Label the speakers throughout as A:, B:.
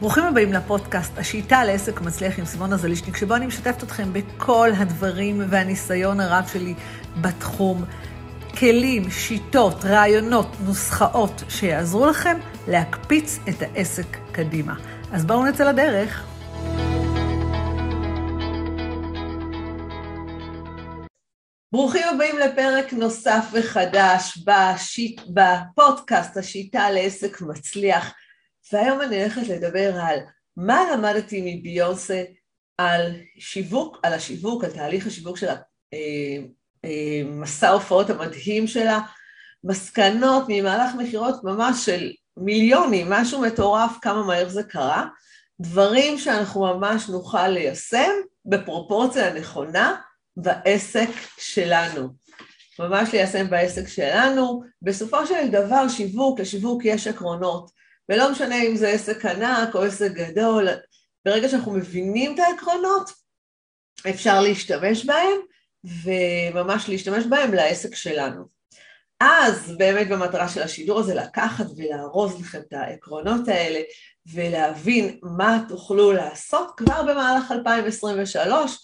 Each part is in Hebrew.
A: ברוכים הבאים לפודקאסט, השיטה לעסק מצליח עם סימונה זלישניק, שבו אני משתפת אתכם בכל הדברים והניסיון הרב שלי בתחום. כלים, שיטות, רעיונות, נוסחאות שיעזרו לכם להקפיץ את העסק קדימה. אז בואו נצא לדרך. ברוכים הבאים לפרק נוסף וחדש בשיט, בפודקאסט השיטה לעסק מצליח. והיום אני הולכת לדבר על מה למדתי מביונסה על שיווק, על השיווק, על תהליך השיווק של המסע אה, הופעות המדהים שלה, מסקנות ממהלך מכירות ממש של מיליונים, משהו מטורף, כמה מהר זה קרה, דברים שאנחנו ממש נוכל ליישם בפרופורציה הנכונה בעסק שלנו. ממש ליישם בעסק שלנו. בסופו של דבר שיווק, לשיווק יש עקרונות. ולא משנה אם זה עסק ענק או עסק גדול, ברגע שאנחנו מבינים את העקרונות, אפשר להשתמש בהם, וממש להשתמש בהם לעסק שלנו. אז באמת במטרה של השידור הזה לקחת ולארוז לכם את העקרונות האלה ולהבין מה תוכלו לעשות כבר במהלך 2023,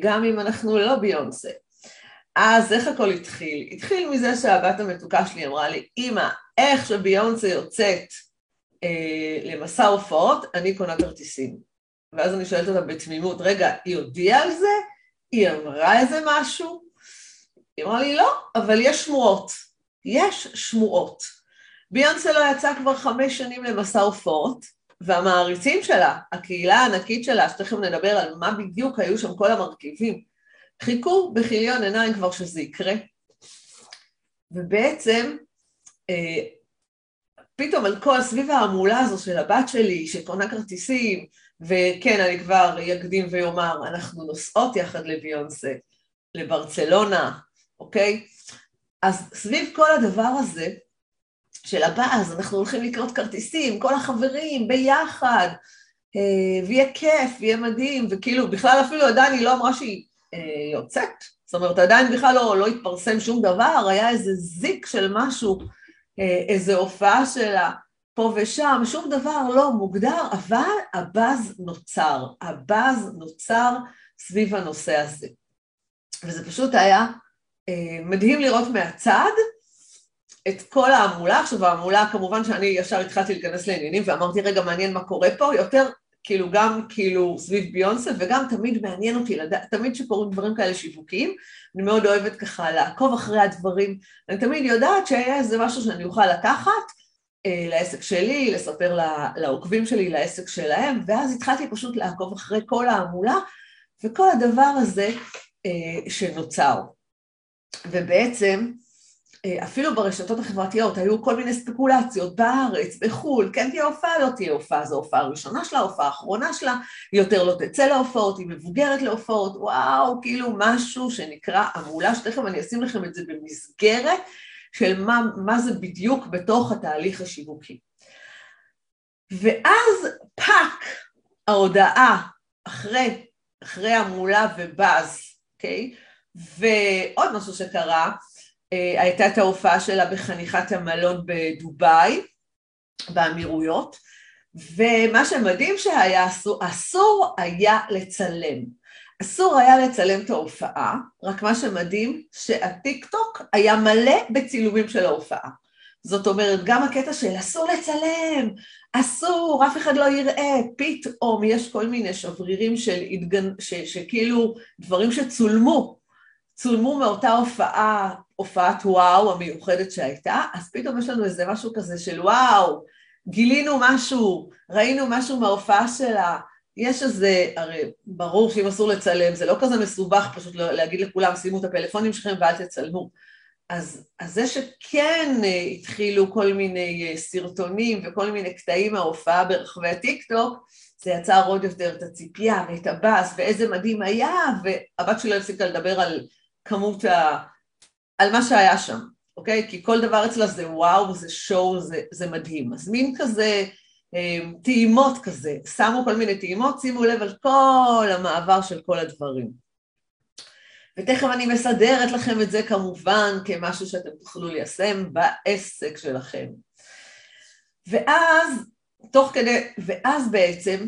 A: גם אם אנחנו לא ביונסה. אז איך הכל התחיל? התחיל מזה שהבת המתוקה שלי אמרה לי, אמא, איך שביונסה יוצאת אה, למסע הופעות, אני קונה כרטיסים. ואז אני שואלת אותה בתמימות, רגע, היא הודיעה על זה? היא אמרה איזה משהו? היא אמרה לי, לא, אבל יש שמועות. יש שמועות. ביונסה לא יצא כבר חמש שנים למסע הופעות, והמעריצים שלה, הקהילה הענקית שלה, שתכף נדבר על מה בדיוק היו שם כל המרכיבים, חיכו בכיליון עיניים כבר שזה יקרה. ובעצם אה, פתאום על כל, סביב ההמולה הזו של הבת שלי, שקונה כרטיסים, וכן, אני כבר אקדים ואומר, אנחנו נוסעות יחד לביונסה, לברצלונה, אוקיי? אז סביב כל הדבר הזה, של הבאז, אנחנו הולכים לקנות כרטיסים, כל החברים ביחד, אה, ויהיה כיף, ויהיה מדהים, וכאילו, בכלל אפילו עדיין היא לא אמרה שהיא אה, יוצאת, זאת אומרת, עדיין בכלל לא, לא התפרסם שום דבר, היה איזה זיק של משהו אה, איזו הופעה שלה פה ושם, שום דבר לא מוגדר, אבל הבאז נוצר, הבאז נוצר סביב הנושא הזה. וזה פשוט היה אה, מדהים לראות מהצד את כל ההמולה. עכשיו ההמולה כמובן שאני ישר התחלתי להיכנס לעניינים ואמרתי רגע מעניין מה קורה פה, יותר כאילו גם כאילו סביב ביונסה וגם תמיד מעניין אותי לדעת, תמיד שקורים דברים כאלה שיווקיים, אני מאוד אוהבת ככה לעקוב אחרי הדברים, אני תמיד יודעת שיהיה איזה משהו שאני אוכל לקחת אה, לעסק שלי, לספר לעוקבים שלי, לעסק שלהם, ואז התחלתי פשוט לעקוב אחרי כל ההמולה וכל הדבר הזה אה, שנוצר. ובעצם אפילו ברשתות החברתיות היו כל מיני ספקולציות בארץ, בחו"ל, כן תהיה הופעה, לא תהיה הופעה, זו הופעה ראשונה שלה, הופעה אחרונה שלה, יותר לא תצא להופעות, היא מבוגרת להופעות, וואו, כאילו משהו שנקרא המולה, שתכף אני אשים לכם את זה במסגרת של מה, מה זה בדיוק בתוך התהליך השיווקי. ואז פאק, ההודעה אחרי, אחרי המולה ובאז, אוקיי? Okay? ועוד משהו שקרה, אה, הייתה את ההופעה שלה בחנוכת המלון בדובאי, באמירויות, ומה שמדהים שהיה אסור, אסור היה לצלם. אסור היה לצלם את ההופעה, רק מה שמדהים שהטיק טוק היה מלא בצילומים של ההופעה. זאת אומרת, גם הקטע של אסור לצלם, אסור, אף אחד לא יראה, פתאום יש כל מיני שברירים של התגנ... ש... שכאילו דברים שצולמו, צולמו מאותה הופעה הופעת וואו המיוחדת שהייתה, אז פתאום יש לנו איזה משהו כזה של וואו, גילינו משהו, ראינו משהו מההופעה שלה, יש איזה, הרי ברור שאם אסור לצלם, זה לא כזה מסובך פשוט להגיד לכולם שימו את הפלאפונים שלכם ואל תצלמו. אז, אז זה שכן אה, התחילו כל מיני אה, סרטונים וכל מיני קטעים מההופעה ברחבי הטיקטוק, זה יצר עוד יותר את הציפייה ואת הבאס ואיזה מדהים היה, והבת שלי לא הפסיקה לדבר על כמות. על מה שהיה שם, אוקיי? כי כל דבר אצלה זה וואו, זה שואו, זה, זה מדהים. אז מין כזה, אמ, טעימות כזה, שמו כל מיני טעימות, שימו לב על כל המעבר של כל הדברים. ותכף אני מסדרת לכם את זה כמובן כמשהו שאתם תוכלו ליישם בעסק שלכם. ואז תוך כדי, ואז בעצם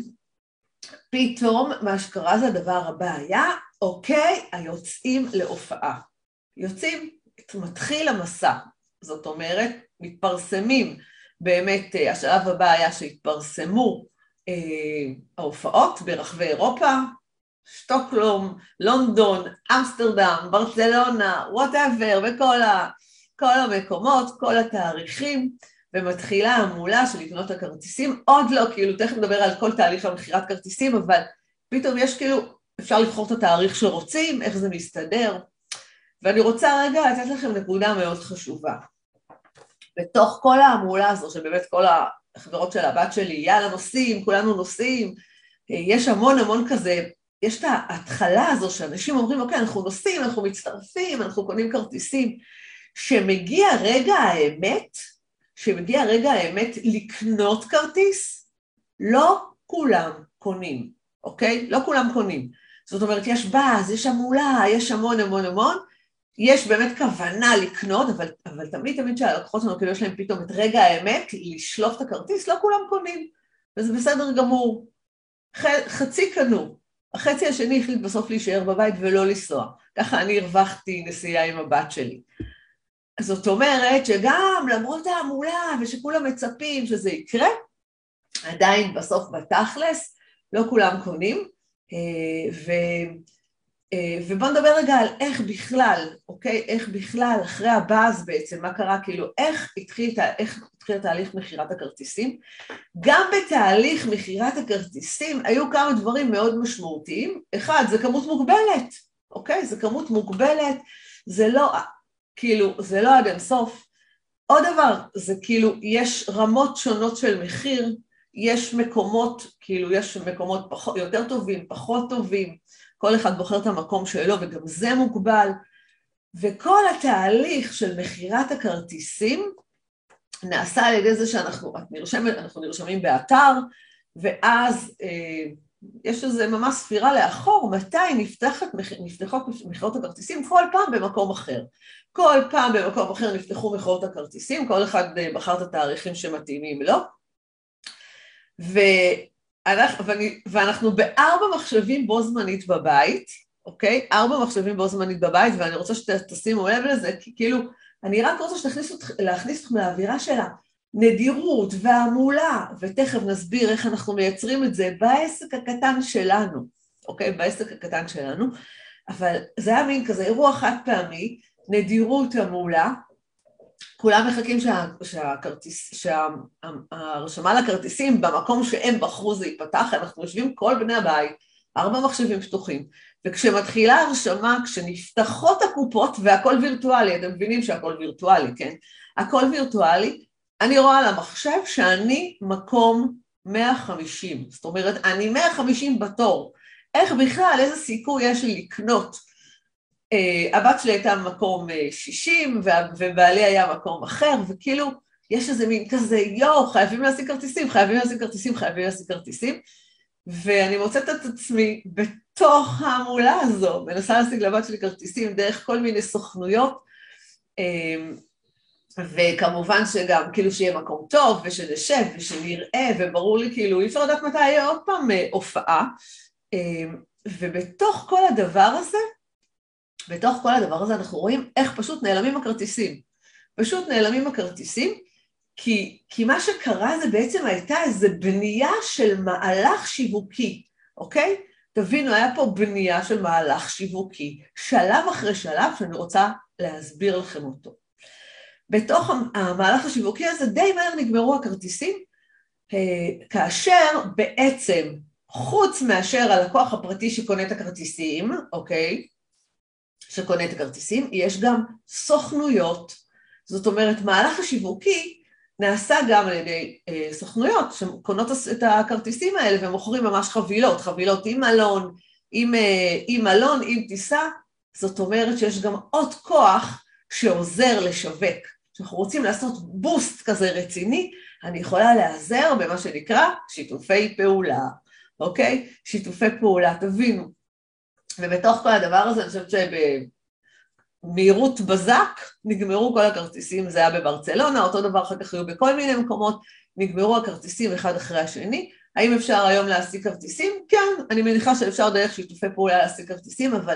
A: פתאום מה שקרה זה הדבר הבא היה, אוקיי, היוצאים להופעה. יוצאים, מתחיל המסע. זאת אומרת, מתפרסמים, באמת אה, השלב הבא היה שהתפרסמו אה, ההופעות ברחבי אירופה, שטוקלום, לונדון, אמסטרדם, ברצלונה, וואטאבר, וכל ה, המקומות, כל התאריכים, ומתחילה המולה של לקנות הכרטיסים, עוד לא, כאילו, תכף נדבר על כל תהליך המכירת כרטיסים, אבל פתאום יש כאילו, אפשר לבחור את התאריך שרוצים, איך זה מסתדר, ואני רוצה רגע לתת לכם נקודה מאוד חשובה. בתוך כל ההמולה הזו, שבאמת כל החברות של הבת שלי, יאללה נוסעים, כולנו נוסעים, יש המון המון כזה, יש את ההתחלה הזו שאנשים אומרים, אוקיי, אנחנו נוסעים, אנחנו מצטרפים, אנחנו קונים כרטיסים. שמגיע רגע האמת, שמגיע רגע האמת לקנות כרטיס, לא כולם קונים, אוקיי? לא כולם קונים. זאת אומרת, יש באז, יש המולה, יש המון המון המון, יש באמת כוונה לקנות, אבל, אבל תמיד תמיד שהלקוחות שלנו, כאילו יש להם פתאום את רגע האמת, לשלוף את הכרטיס, לא כולם קונים, וזה בסדר גמור. ח, חצי קנו, החצי השני החליט בסוף להישאר בבית ולא לנסוע. ככה אני הרווחתי נסיעה עם הבת שלי. זאת אומרת שגם למרות ההמולה ושכולם מצפים שזה יקרה, עדיין בסוף בתכלס לא כולם קונים, אה, ו... אה, ובואו נדבר רגע על איך בכלל, אוקיי? איך בכלל, אחרי הבאז בעצם, מה קרה, כאילו, איך התחיל, איך התחיל תהליך מכירת הכרטיסים. גם בתהליך מכירת הכרטיסים היו כמה דברים מאוד משמעותיים. אחד, זה כמות מוגבלת, אוקיי? זה כמות מוגבלת, זה לא, כאילו, זה לא עד אינסוף. עוד דבר, זה כאילו, יש רמות שונות של מחיר, יש מקומות, כאילו, יש מקומות פחות, יותר טובים, פחות טובים. כל אחד בוחר את המקום שלו וגם זה מוגבל, וכל התהליך של מכירת הכרטיסים נעשה על ידי זה שאנחנו נרשם, נרשמים באתר, ואז אה, יש איזה ממש ספירה לאחור, מתי נפתחת, נפתחות מכירות הכרטיסים, כל פעם במקום אחר. כל פעם במקום אחר נפתחו מכירות הכרטיסים, כל אחד אה, בחר את התאריכים שמתאימים לו. ו... אנחנו, ואני, ואנחנו בארבע מחשבים בו זמנית בבית, אוקיי? ארבע מחשבים בו זמנית בבית, ואני רוצה שתשימו לב לזה, כי כאילו, אני רק רוצה שתכניסו, להכניס אתכם לאווירה של הנדירות והמולה, ותכף נסביר איך אנחנו מייצרים את זה בעסק הקטן שלנו, אוקיי? בעסק הקטן שלנו, אבל זה היה מין כזה אירוע חד פעמי, נדירות המולה, כולם מחכים שההרשמה לכרטיסים במקום שהם בחרו זה ייפתח, אנחנו יושבים כל בני הבית, ארבע מחשבים פתוחים, וכשמתחילה הרשמה, כשנפתחות הקופות והכל וירטואלי, אתם מבינים שהכל וירטואלי, כן? הכל וירטואלי, אני רואה על המחשב שאני מקום 150, זאת אומרת, אני 150 בתור. איך בכלל, איזה סיכוי יש לי לקנות הבת שלי הייתה במקום 60 אה, ובעלי היה מקום אחר, וכאילו יש איזה מין כזה, יואו, חייבים להשיג כרטיסים, חייבים להשיג כרטיסים, חייבים להשיג כרטיסים, ואני מוצאת את עצמי בתוך ההמולה הזו, מנסה להשיג לבת שלי כרטיסים דרך כל מיני סוכנויות, אה, וכמובן שגם כאילו שיהיה מקום טוב, ושנשב, ושנראה, וברור לי כאילו, אי אפשר לדעת מתי יהיה עוד פעם הופעה, ובתוך כל הדבר הזה, בתוך כל הדבר הזה אנחנו רואים איך פשוט נעלמים הכרטיסים. פשוט נעלמים הכרטיסים, כי, כי מה שקרה זה בעצם הייתה איזו בנייה של מהלך שיווקי, אוקיי? תבינו, היה פה בנייה של מהלך שיווקי, שלב אחרי שלב שאני רוצה להסביר לכם אותו. בתוך המהלך השיווקי הזה די מהר נגמרו הכרטיסים, אה, כאשר בעצם חוץ מאשר הלקוח הפרטי שקונה את הכרטיסים, אוקיי? שקונה את הכרטיסים, יש גם סוכנויות. זאת אומרת, מהלך השיווקי נעשה גם על ידי אה, סוכנויות שקונות את הכרטיסים האלה ומוכרים ממש חבילות, חבילות עם מלון, עם, אה, עם מלון, עם טיסה, זאת אומרת שיש גם עוד כוח שעוזר לשווק. כשאנחנו רוצים לעשות בוסט כזה רציני, אני יכולה להיעזר במה שנקרא שיתופי פעולה, אוקיי? שיתופי פעולה, תבינו, ובתוך כל הדבר הזה אני חושבת שבמהירות בזק נגמרו כל הכרטיסים, זה היה בברצלונה, אותו דבר אחר כך היו בכל מיני מקומות, נגמרו הכרטיסים אחד אחרי השני, האם אפשר היום להשיג כרטיסים? כן, אני מניחה שאפשר דרך שיתופי פעולה להשיג כרטיסים, אבל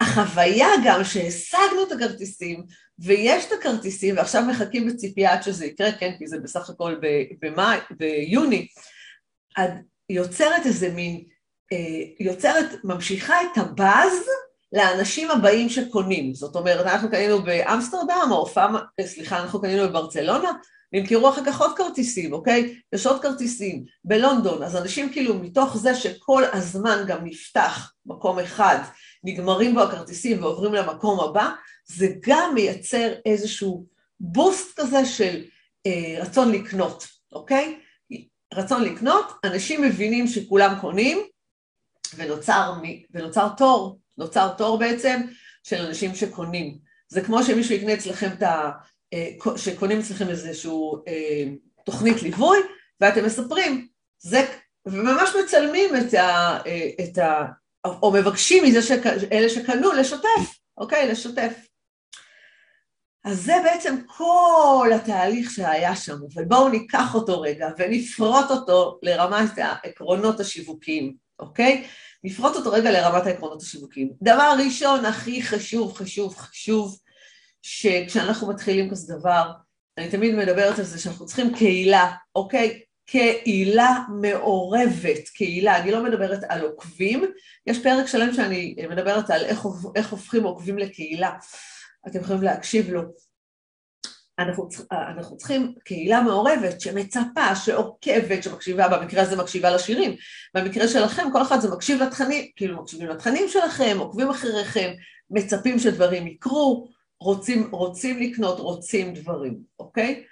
A: החוויה גם שהשגנו את הכרטיסים, ויש את הכרטיסים, ועכשיו מחכים בציפייה עד שזה יקרה, כן, כי זה בסך הכל במאי, ביוני, יוצרת איזה מין, יוצרת, ממשיכה את הבאז לאנשים הבאים שקונים. זאת אומרת, אנחנו קנינו באמסטרדם, או הופעה, סליחה, אנחנו קנינו בברצלונה, נמכרו אחר כך עוד כרטיסים, אוקיי? יש עוד כרטיסים. בלונדון, אז אנשים כאילו מתוך זה שכל הזמן גם נפתח מקום אחד, נגמרים בו הכרטיסים ועוברים למקום הבא, זה גם מייצר איזשהו בוסט כזה של אה, רצון לקנות, אוקיי? רצון לקנות, אנשים מבינים שכולם קונים, ונוצר, ונוצר תור, נוצר תור בעצם של אנשים שקונים. זה כמו שמישהו יקנה אצלכם את ה... אה, שקונים אצלכם איזושהי אה, תוכנית ליווי, ואתם מספרים, זה, וממש מצלמים את ה... אה, את ה או מבקשים מזה שאלה שקנו לשתף, אוקיי? לשתף. אז זה בעצם כל התהליך שהיה שם, אבל בואו ניקח אותו רגע ונפרוט אותו לרמת העקרונות השיווקיים, אוקיי? נפרוט אותו רגע לרמת העקרונות השיווקיים. דבר ראשון, הכי חשוב, חשוב, חשוב, שכשאנחנו מתחילים כזה דבר, אני תמיד מדברת על זה שאנחנו צריכים קהילה, אוקיי? קהילה מעורבת, קהילה, אני לא מדברת על עוקבים, יש פרק שלם שאני מדברת על איך, איך הופכים עוקבים לקהילה, אתם יכולים להקשיב לו. אנחנו, אנחנו צריכים קהילה מעורבת שמצפה, שעוקבת, שמקשיבה, במקרה הזה מקשיבה לשירים, במקרה שלכם כל אחד זה מקשיב לתכנים, כאילו מקשיבים לתכנים שלכם, עוקבים אחריכם, מצפים שדברים יקרו, רוצים, רוצים לקנות, רוצים דברים, אוקיי?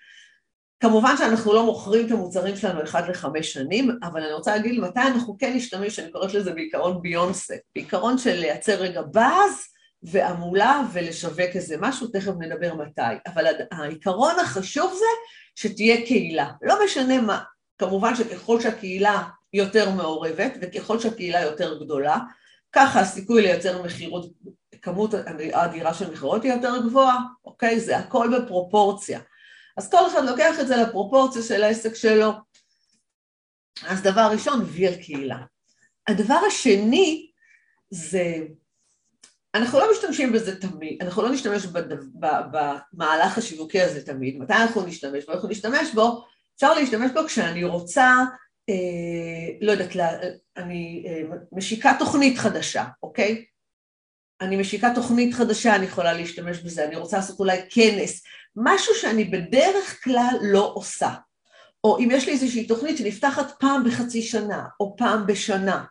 A: כמובן שאנחנו לא מוכרים את המוצרים שלנו אחד לחמש שנים, אבל אני רוצה להגיד מתי אנחנו כן נשתמש, אני קוראת לזה בעיקרון ביונסה, בעיקרון של לייצר רגע באז ועמולה ולשווק איזה משהו, תכף נדבר מתי, אבל העיקרון החשוב זה שתהיה קהילה, לא משנה מה, כמובן שככל שהקהילה יותר מעורבת וככל שהקהילה יותר גדולה, ככה הסיכוי לייצר מכירות, כמות האדירה של מכירות היא יותר גבוהה, אוקיי? זה הכל בפרופורציה. אז כל אחד לוקח את זה לפרופורציה של העסק שלו. אז דבר ראשון, על קהילה. הדבר השני זה, אנחנו לא משתמשים בזה תמיד, אנחנו לא נשתמש במהלך השיווקי הזה תמיד, מתי אנחנו נשתמש בו? אנחנו נשתמש בו, אפשר להשתמש בו כשאני רוצה, אה, לא יודעת, אני אה, משיקה תוכנית חדשה, אוקיי? אני משיקה תוכנית חדשה, אני יכולה להשתמש בזה, אני רוצה לעשות אולי כנס, משהו שאני בדרך כלל לא עושה. או אם יש לי איזושהי תוכנית שנפתחת פעם בחצי שנה, או פעם בשנה.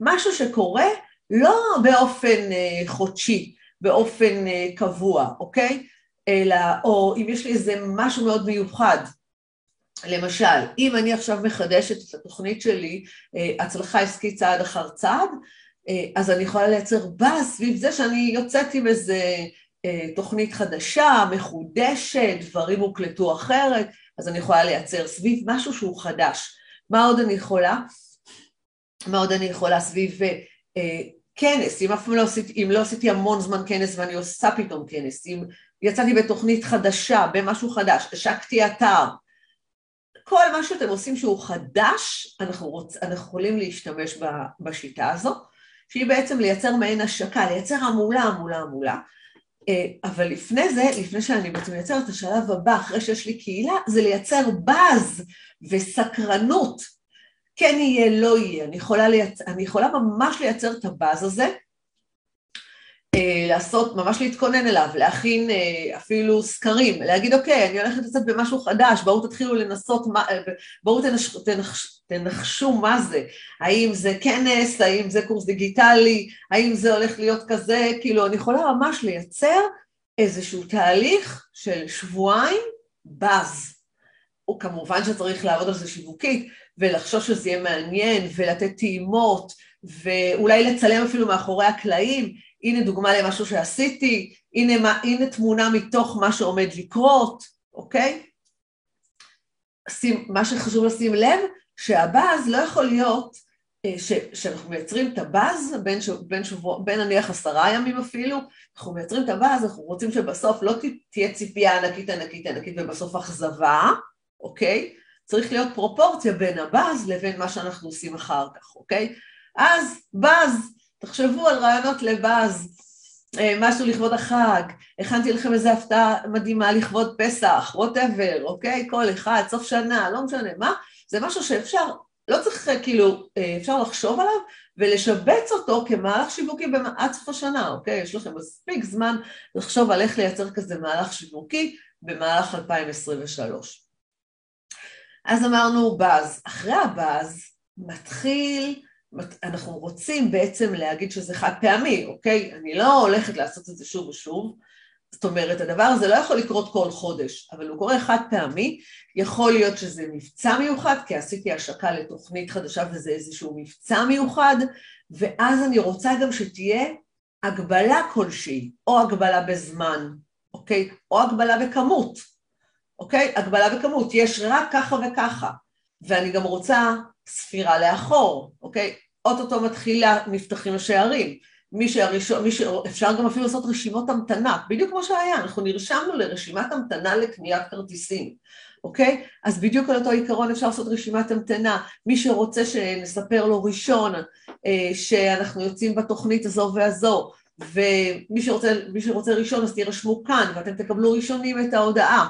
A: משהו שקורה לא באופן אה, חודשי, באופן אה, קבוע, אוקיי? אלא, או אם יש לי איזה משהו מאוד מיוחד. למשל, אם אני עכשיו מחדשת את התוכנית שלי, אה, הצלחה עסקית צעד אחר צעד, אז אני יכולה לייצר באז סביב זה שאני יוצאת עם איזה תוכנית חדשה, מחודשת, דברים הוקלטו אחרת, אז אני יכולה לייצר סביב משהו שהוא חדש. מה עוד אני יכולה? מה עוד אני יכולה סביב כנס, אם אף פעם לא עשיתי, אם לא עשיתי המון זמן כנס ואני עושה פתאום כנס, אם יצאתי בתוכנית חדשה, במשהו חדש, השקתי אתר, כל מה שאתם עושים שהוא חדש, אנחנו, רוצ, אנחנו יכולים להשתמש בשיטה הזו. שהיא בעצם לייצר מעין השקה, לייצר המולה, המולה, המולה. אה, אבל לפני זה, לפני שאני בעצם מייצרת את השלב הבא, אחרי שיש לי קהילה, זה לייצר באז וסקרנות. כן יהיה, לא יהיה. אני יכולה, לייצ... אני יכולה ממש לייצר את הבאז הזה, אה, לעשות, ממש להתכונן אליו, להכין אה, אפילו סקרים, להגיד אוקיי, אני הולכת לצאת במשהו חדש, בואו תתחילו לנסות, בואו תנש, תנח, תנחשו מה זה, האם זה כנס, האם זה קורס דיגיטלי, האם זה הולך להיות כזה, כאילו אני יכולה ממש לייצר איזשהו תהליך של שבועיים באז. וכמובן שצריך לעבוד על זה שיווקית ולחשוב שזה יהיה מעניין ולתת טעימות ואולי לצלם אפילו מאחורי הקלעים, הנה דוגמה למשהו שעשיתי, הנה, הנה תמונה מתוך מה שעומד לקרות, אוקיי? שים, מה שחשוב לשים לב שהבאז לא יכול להיות, אה, ש, שאנחנו מייצרים את הבאז בין, בין, בין נניח עשרה ימים אפילו, אנחנו מייצרים את הבאז, אנחנו רוצים שבסוף לא תהיה ציפייה ענקית ענקית ענקית ובסוף אכזבה, אוקיי? צריך להיות פרופורציה בין הבאז לבין מה שאנחנו עושים אחר כך, אוקיי? אז באז, תחשבו על רעיונות לבאז, אה, משהו לכבוד החג, הכנתי לכם איזה הפתעה מדהימה לכבוד פסח, ווטאבר, אוקיי? כל אחד, סוף שנה, לא משנה מה, זה משהו שאפשר, לא צריך כאילו, אה, אפשר לחשוב עליו ולשבץ אותו כמהלך שיווקי עד סוף השנה, אוקיי? יש לכם מספיק זמן לחשוב על איך לייצר כזה מהלך שיווקי במהלך 2023. אז אמרנו באז, אחרי הבאז מתחיל אנחנו רוצים בעצם להגיד שזה חד פעמי, אוקיי? אני לא הולכת לעשות את זה שוב ושוב, זאת אומרת, הדבר הזה לא יכול לקרות כל חודש, אבל הוא קורה חד פעמי, יכול להיות שזה מבצע מיוחד, כי עשיתי השקה לתוכנית חדשה וזה איזשהו מבצע מיוחד, ואז אני רוצה גם שתהיה הגבלה כלשהי, או הגבלה בזמן, אוקיי? או הגבלה בכמות, אוקיי? הגבלה בכמות, יש רק ככה וככה, ואני גם רוצה ספירה לאחור, אוקיי? אוטוטו מתחיל, נפתחים השערים. מי שהראשון, מי שאפשר גם אפילו לעשות רשימות המתנה, בדיוק כמו שהיה, אנחנו נרשמנו לרשימת המתנה לקניית כרטיסים, אוקיי? אז בדיוק על אותו עיקרון אפשר לעשות רשימת המתנה, מי שרוצה שנספר לו ראשון אה, שאנחנו יוצאים בתוכנית הזו והזו, ומי שרוצה, שרוצה ראשון אז תירשמו כאן ואתם תקבלו ראשונים את ההודעה,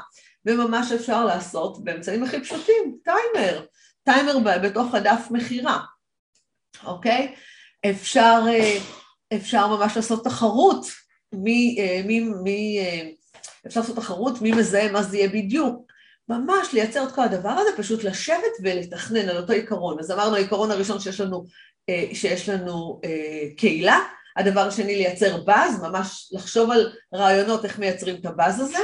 A: וממש אפשר לעשות באמצעים הכי פשוטים, טיימר, טיימר בתוך הדף מכירה, אוקיי? אפשר, אה, אפשר ממש לעשות תחרות, מי, אה, מי, מי, אה, אפשר לעשות תחרות מי מזהה מה זה יהיה בדיוק, ממש לייצר את כל הדבר הזה, פשוט לשבת ולתכנן על אותו עיקרון. אז אמרנו, העיקרון הראשון שיש לנו, שיש לנו קהילה, הדבר השני לייצר באז, ממש לחשוב על רעיונות איך מייצרים את הבאז הזה.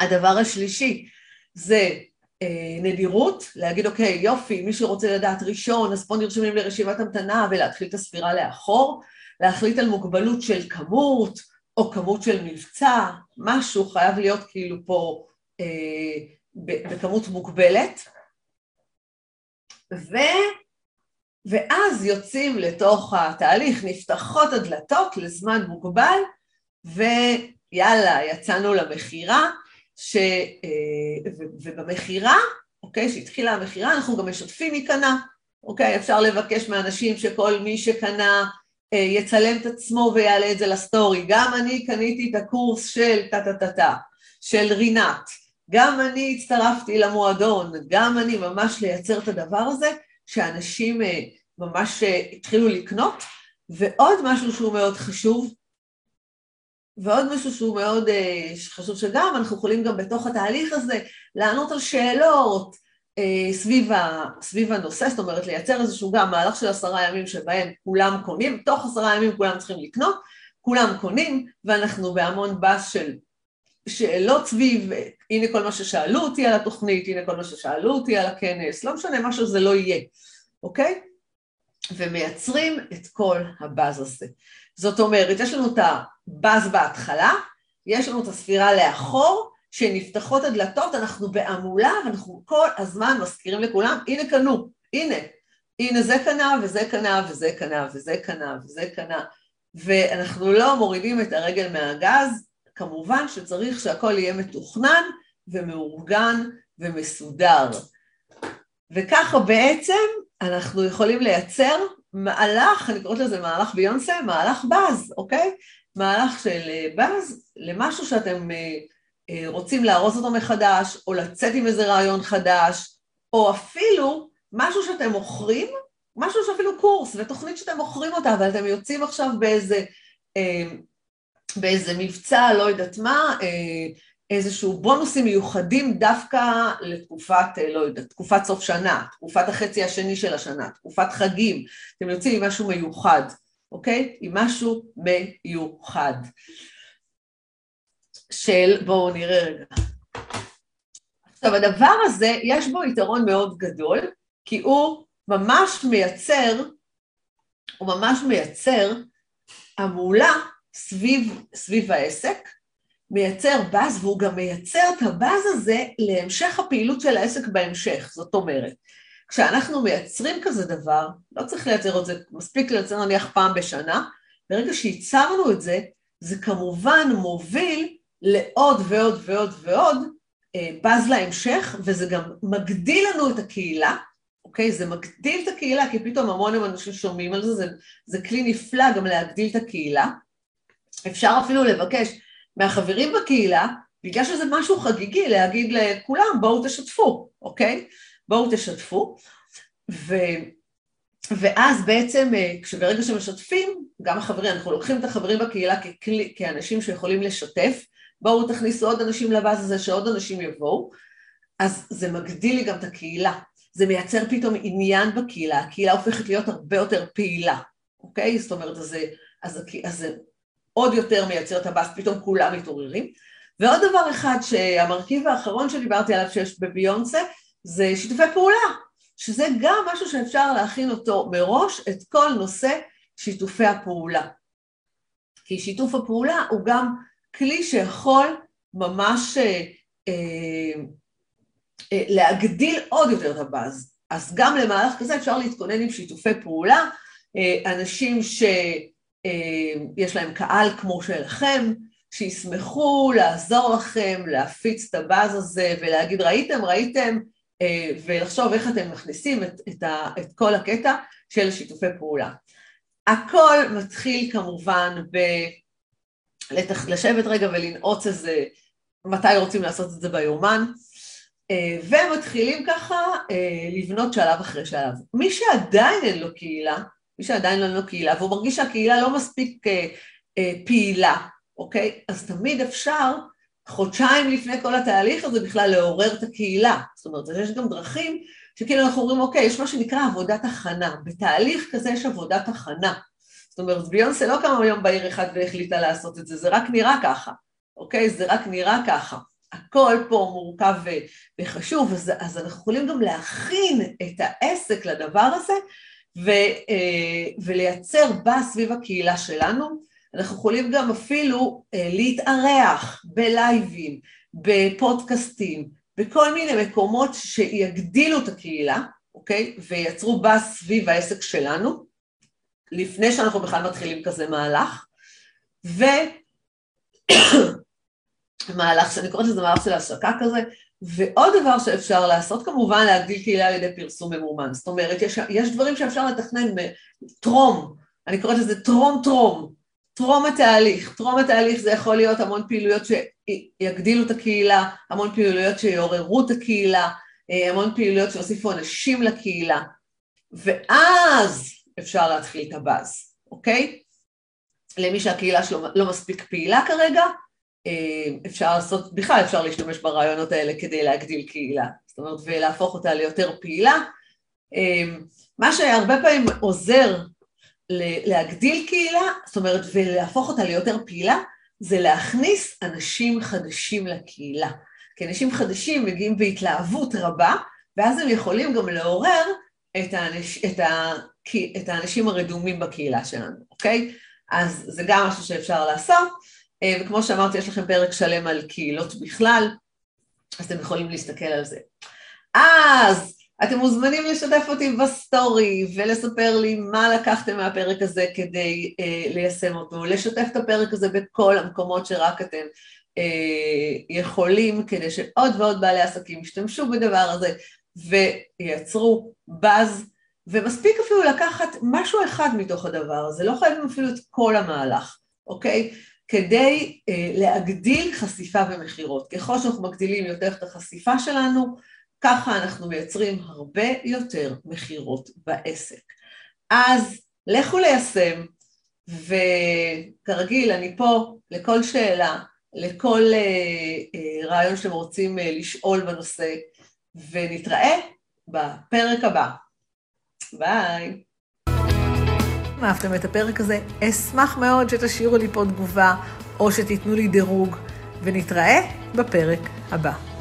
A: הדבר השלישי זה אה, נדירות, להגיד אוקיי יופי, מי שרוצה לדעת ראשון אז פה נרשמים לרשימת המתנה ולהתחיל את הספירה לאחור, להחליט על מוגבלות של כמות או כמות של מבצע, משהו חייב להיות כאילו פה אה, בכמות מוגבלת. ו, ואז יוצאים לתוך התהליך, נפתחות הדלתות לזמן מוגבל ויאללה יצאנו למכירה ש... אה, ובמכירה, אוקיי, שהתחילה המכירה, אנחנו גם משתפים מי קנה, אוקיי, אפשר לבקש מאנשים שכל מי שקנה אה, יצלם את עצמו ויעלה את זה לסטורי, גם אני קניתי את הקורס של טה-טה-טה-טה, של רינת, גם אני הצטרפתי למועדון, גם אני ממש לייצר את הדבר הזה, שאנשים אה, ממש התחילו לקנות, ועוד משהו שהוא מאוד חשוב, ועוד משהו שהוא מאוד אה, חשוב שגם, אנחנו יכולים גם בתוך התהליך הזה לענות על שאלות אה, סביב, ה, סביב הנושא, זאת אומרת לייצר איזשהו גם מהלך של עשרה ימים שבהם כולם קונים, תוך עשרה ימים כולם צריכים לקנות, כולם קונים, ואנחנו בהמון בס של שאלות סביב, הנה כל מה ששאלו אותי על התוכנית, הנה כל מה ששאלו אותי על הכנס, לא משנה מה שזה לא יהיה, אוקיי? ומייצרים את כל הבאז הזה. זאת אומרת, יש לנו את הבאז בהתחלה, יש לנו את הספירה לאחור, שנפתחות הדלתות, אנחנו בהמולה, ואנחנו כל הזמן מזכירים לכולם, הנה קנו, הנה, הנה זה קנה וזה קנה וזה קנה וזה קנה וזה קנה, ואנחנו לא מורידים את הרגל מהגז, כמובן שצריך שהכל יהיה מתוכנן ומאורגן ומסודר. וככה בעצם אנחנו יכולים לייצר מהלך, אני קוראת לזה מהלך ביונסה, מהלך באז, אוקיי? מהלך של אה, באז למשהו שאתם אה, אה, רוצים לארוז אותו מחדש, או לצאת עם איזה רעיון חדש, או אפילו משהו שאתם מוכרים, משהו שאפילו קורס ותוכנית שאתם מוכרים אותה, אבל אתם יוצאים עכשיו באיזה, באיזה מבצע, לא יודעת מה, איזשהו בונוסים מיוחדים דווקא לתקופת, לא יודעת, תקופת סוף שנה, תקופת החצי השני של השנה, תקופת חגים, אתם יוצאים עם משהו מיוחד, אוקיי? עם משהו מיוחד. של, בואו נראה רגע. עכשיו הדבר הזה, יש בו יתרון מאוד גדול, כי הוא ממש מייצר, הוא ממש מייצר המולה סביב, סביב העסק, מייצר באז, והוא גם מייצר את הבאז הזה להמשך הפעילות של העסק בהמשך. זאת אומרת, כשאנחנו מייצרים כזה דבר, לא צריך לייצר את זה, מספיק לייצר נניח פעם בשנה, ברגע שייצרנו את זה, זה כמובן מוביל לעוד ועוד ועוד ועוד בז להמשך, וזה גם מגדיל לנו את הקהילה, אוקיי? זה מגדיל את הקהילה, כי פתאום המון אנשים שומעים על זה, זה, זה כלי נפלא גם להגדיל את הקהילה. אפשר אפילו לבקש מהחברים בקהילה, בגלל שזה משהו חגיגי, להגיד לכולם, בואו תשתפו, אוקיי? בואו תשתפו. ו, ואז בעצם, ברגע שמשתפים, גם החברים, אנחנו לוקחים את החברים בקהילה ככלי, כאנשים שיכולים לשתף, בואו תכניסו עוד אנשים לבאז הזה, שעוד אנשים יבואו, אז זה מגדיל לי גם את הקהילה. זה מייצר פתאום עניין בקהילה, הקהילה הופכת להיות הרבה יותר פעילה, אוקיי? זאת אומרת, אז, אז, אז זה עוד יותר מייצר את הבאס, פתאום כולם מתעוררים. ועוד דבר אחד שהמרכיב האחרון שדיברתי עליו שיש בביונסה, זה שיתופי פעולה, שזה גם משהו שאפשר להכין אותו מראש, את כל נושא שיתופי הפעולה. כי שיתוף הפעולה הוא גם כלי שיכול ממש אה, אה, אה, להגדיל עוד יותר את הבאז. אז גם למהלך כזה אפשר להתכונן עם שיתופי פעולה, אה, אנשים שיש אה, להם קהל כמו שלכם, שישמחו לעזור לכם להפיץ את הבאז הזה ולהגיד ראיתם, ראיתם, ולחשוב איך אתם מכניסים את, את, ה, את כל הקטע של שיתופי פעולה. הכל מתחיל כמובן ב... לשבת רגע ולנעוץ איזה, מתי רוצים לעשות את זה ביומן, אה, ומתחילים ככה אה, לבנות שלב אחרי שלב. מי שעדיין אין לו קהילה, מי שעדיין אין לו קהילה, והוא מרגיש שהקהילה לא מספיק אה, פעילה, אוקיי? אז תמיד אפשר חודשיים לפני כל התהליך הזה בכלל לעורר את הקהילה. זאת אומרת, יש גם דרכים שכאילו אנחנו אומרים, אוקיי, יש מה שנקרא עבודת הכנה. בתהליך כזה יש עבודת הכנה. זאת אומרת, ביונסה לא קמה היום בעיר אחד והחליטה לעשות את זה, זה רק נראה ככה, אוקיי? זה רק נראה ככה. הכל פה מורכב וחשוב, אז, אז אנחנו יכולים גם להכין את העסק לדבר הזה ו, אה, ולייצר בה סביב הקהילה שלנו. אנחנו יכולים גם אפילו אה, להתארח בלייבים, בפודקאסטים, בכל מיני מקומות שיגדילו את הקהילה, אוקיי? וייצרו בה סביב העסק שלנו, לפני שאנחנו בכלל מתחילים כזה מהלך. ו... מהלך, שאני קוראת לזה מהלך של השקה כזה, ועוד דבר שאפשר לעשות כמובן להגדיל קהילה על ידי פרסום ממומן, זאת אומרת יש, יש דברים שאפשר לתכנן טרום, אני קוראת לזה טרום טרום, טרום התהליך, טרום התהליך זה יכול להיות המון פעילויות שיגדילו את הקהילה, המון פעילויות שיעוררו את הקהילה, אה, המון פעילויות שיוסיפו אנשים לקהילה, ואז אפשר להתחיל את הבאז, אוקיי? למי שהקהילה שלו לא מספיק פעילה כרגע, אה, אפשר לעשות, בכלל אפשר להשתמש ברעיונות האלה כדי להגדיל קהילה, זאת אומרת, ולהפוך אותה ליותר פעילה. אה, מה שהרבה פעמים עוזר להגדיל קהילה, זאת אומרת, ולהפוך אותה ליותר פעילה, זה להכניס אנשים חדשים לקהילה. כי אנשים חדשים מגיעים בהתלהבות רבה, ואז הם יכולים גם לעורר את, האנש, את, ה, את האנשים הרדומים בקהילה שלנו, אוקיי? אז זה גם משהו שאפשר לעשות. אה, וכמו שאמרתי, יש לכם פרק שלם על קהילות בכלל, אז אתם יכולים להסתכל על זה. אז אתם מוזמנים לשתף אותי בסטורי ולספר לי מה לקחתם מהפרק הזה כדי uh, ליישם אותו, לשתף את הפרק הזה בכל המקומות שרק אתם uh, יכולים, כדי שעוד ועוד בעלי עסקים ישתמשו בדבר הזה וייצרו באז, ומספיק אפילו לקחת משהו אחד מתוך הדבר הזה, לא חייבים אפילו את כל המהלך, אוקיי? כדי אה, להגדיל חשיפה ומכירות. ככל שאנחנו מגדילים יותר את החשיפה שלנו, ככה אנחנו מייצרים הרבה יותר מכירות בעסק. אז לכו ליישם, וכרגיל אני פה לכל שאלה, לכל אה, אה, רעיון שאתם רוצים אה, לשאול בנושא, ונתראה בפרק הבא. ביי. אם אהבתם את הפרק הזה, אשמח מאוד שתשאירו לי פה תגובה או שתיתנו לי דירוג, ונתראה בפרק הבא.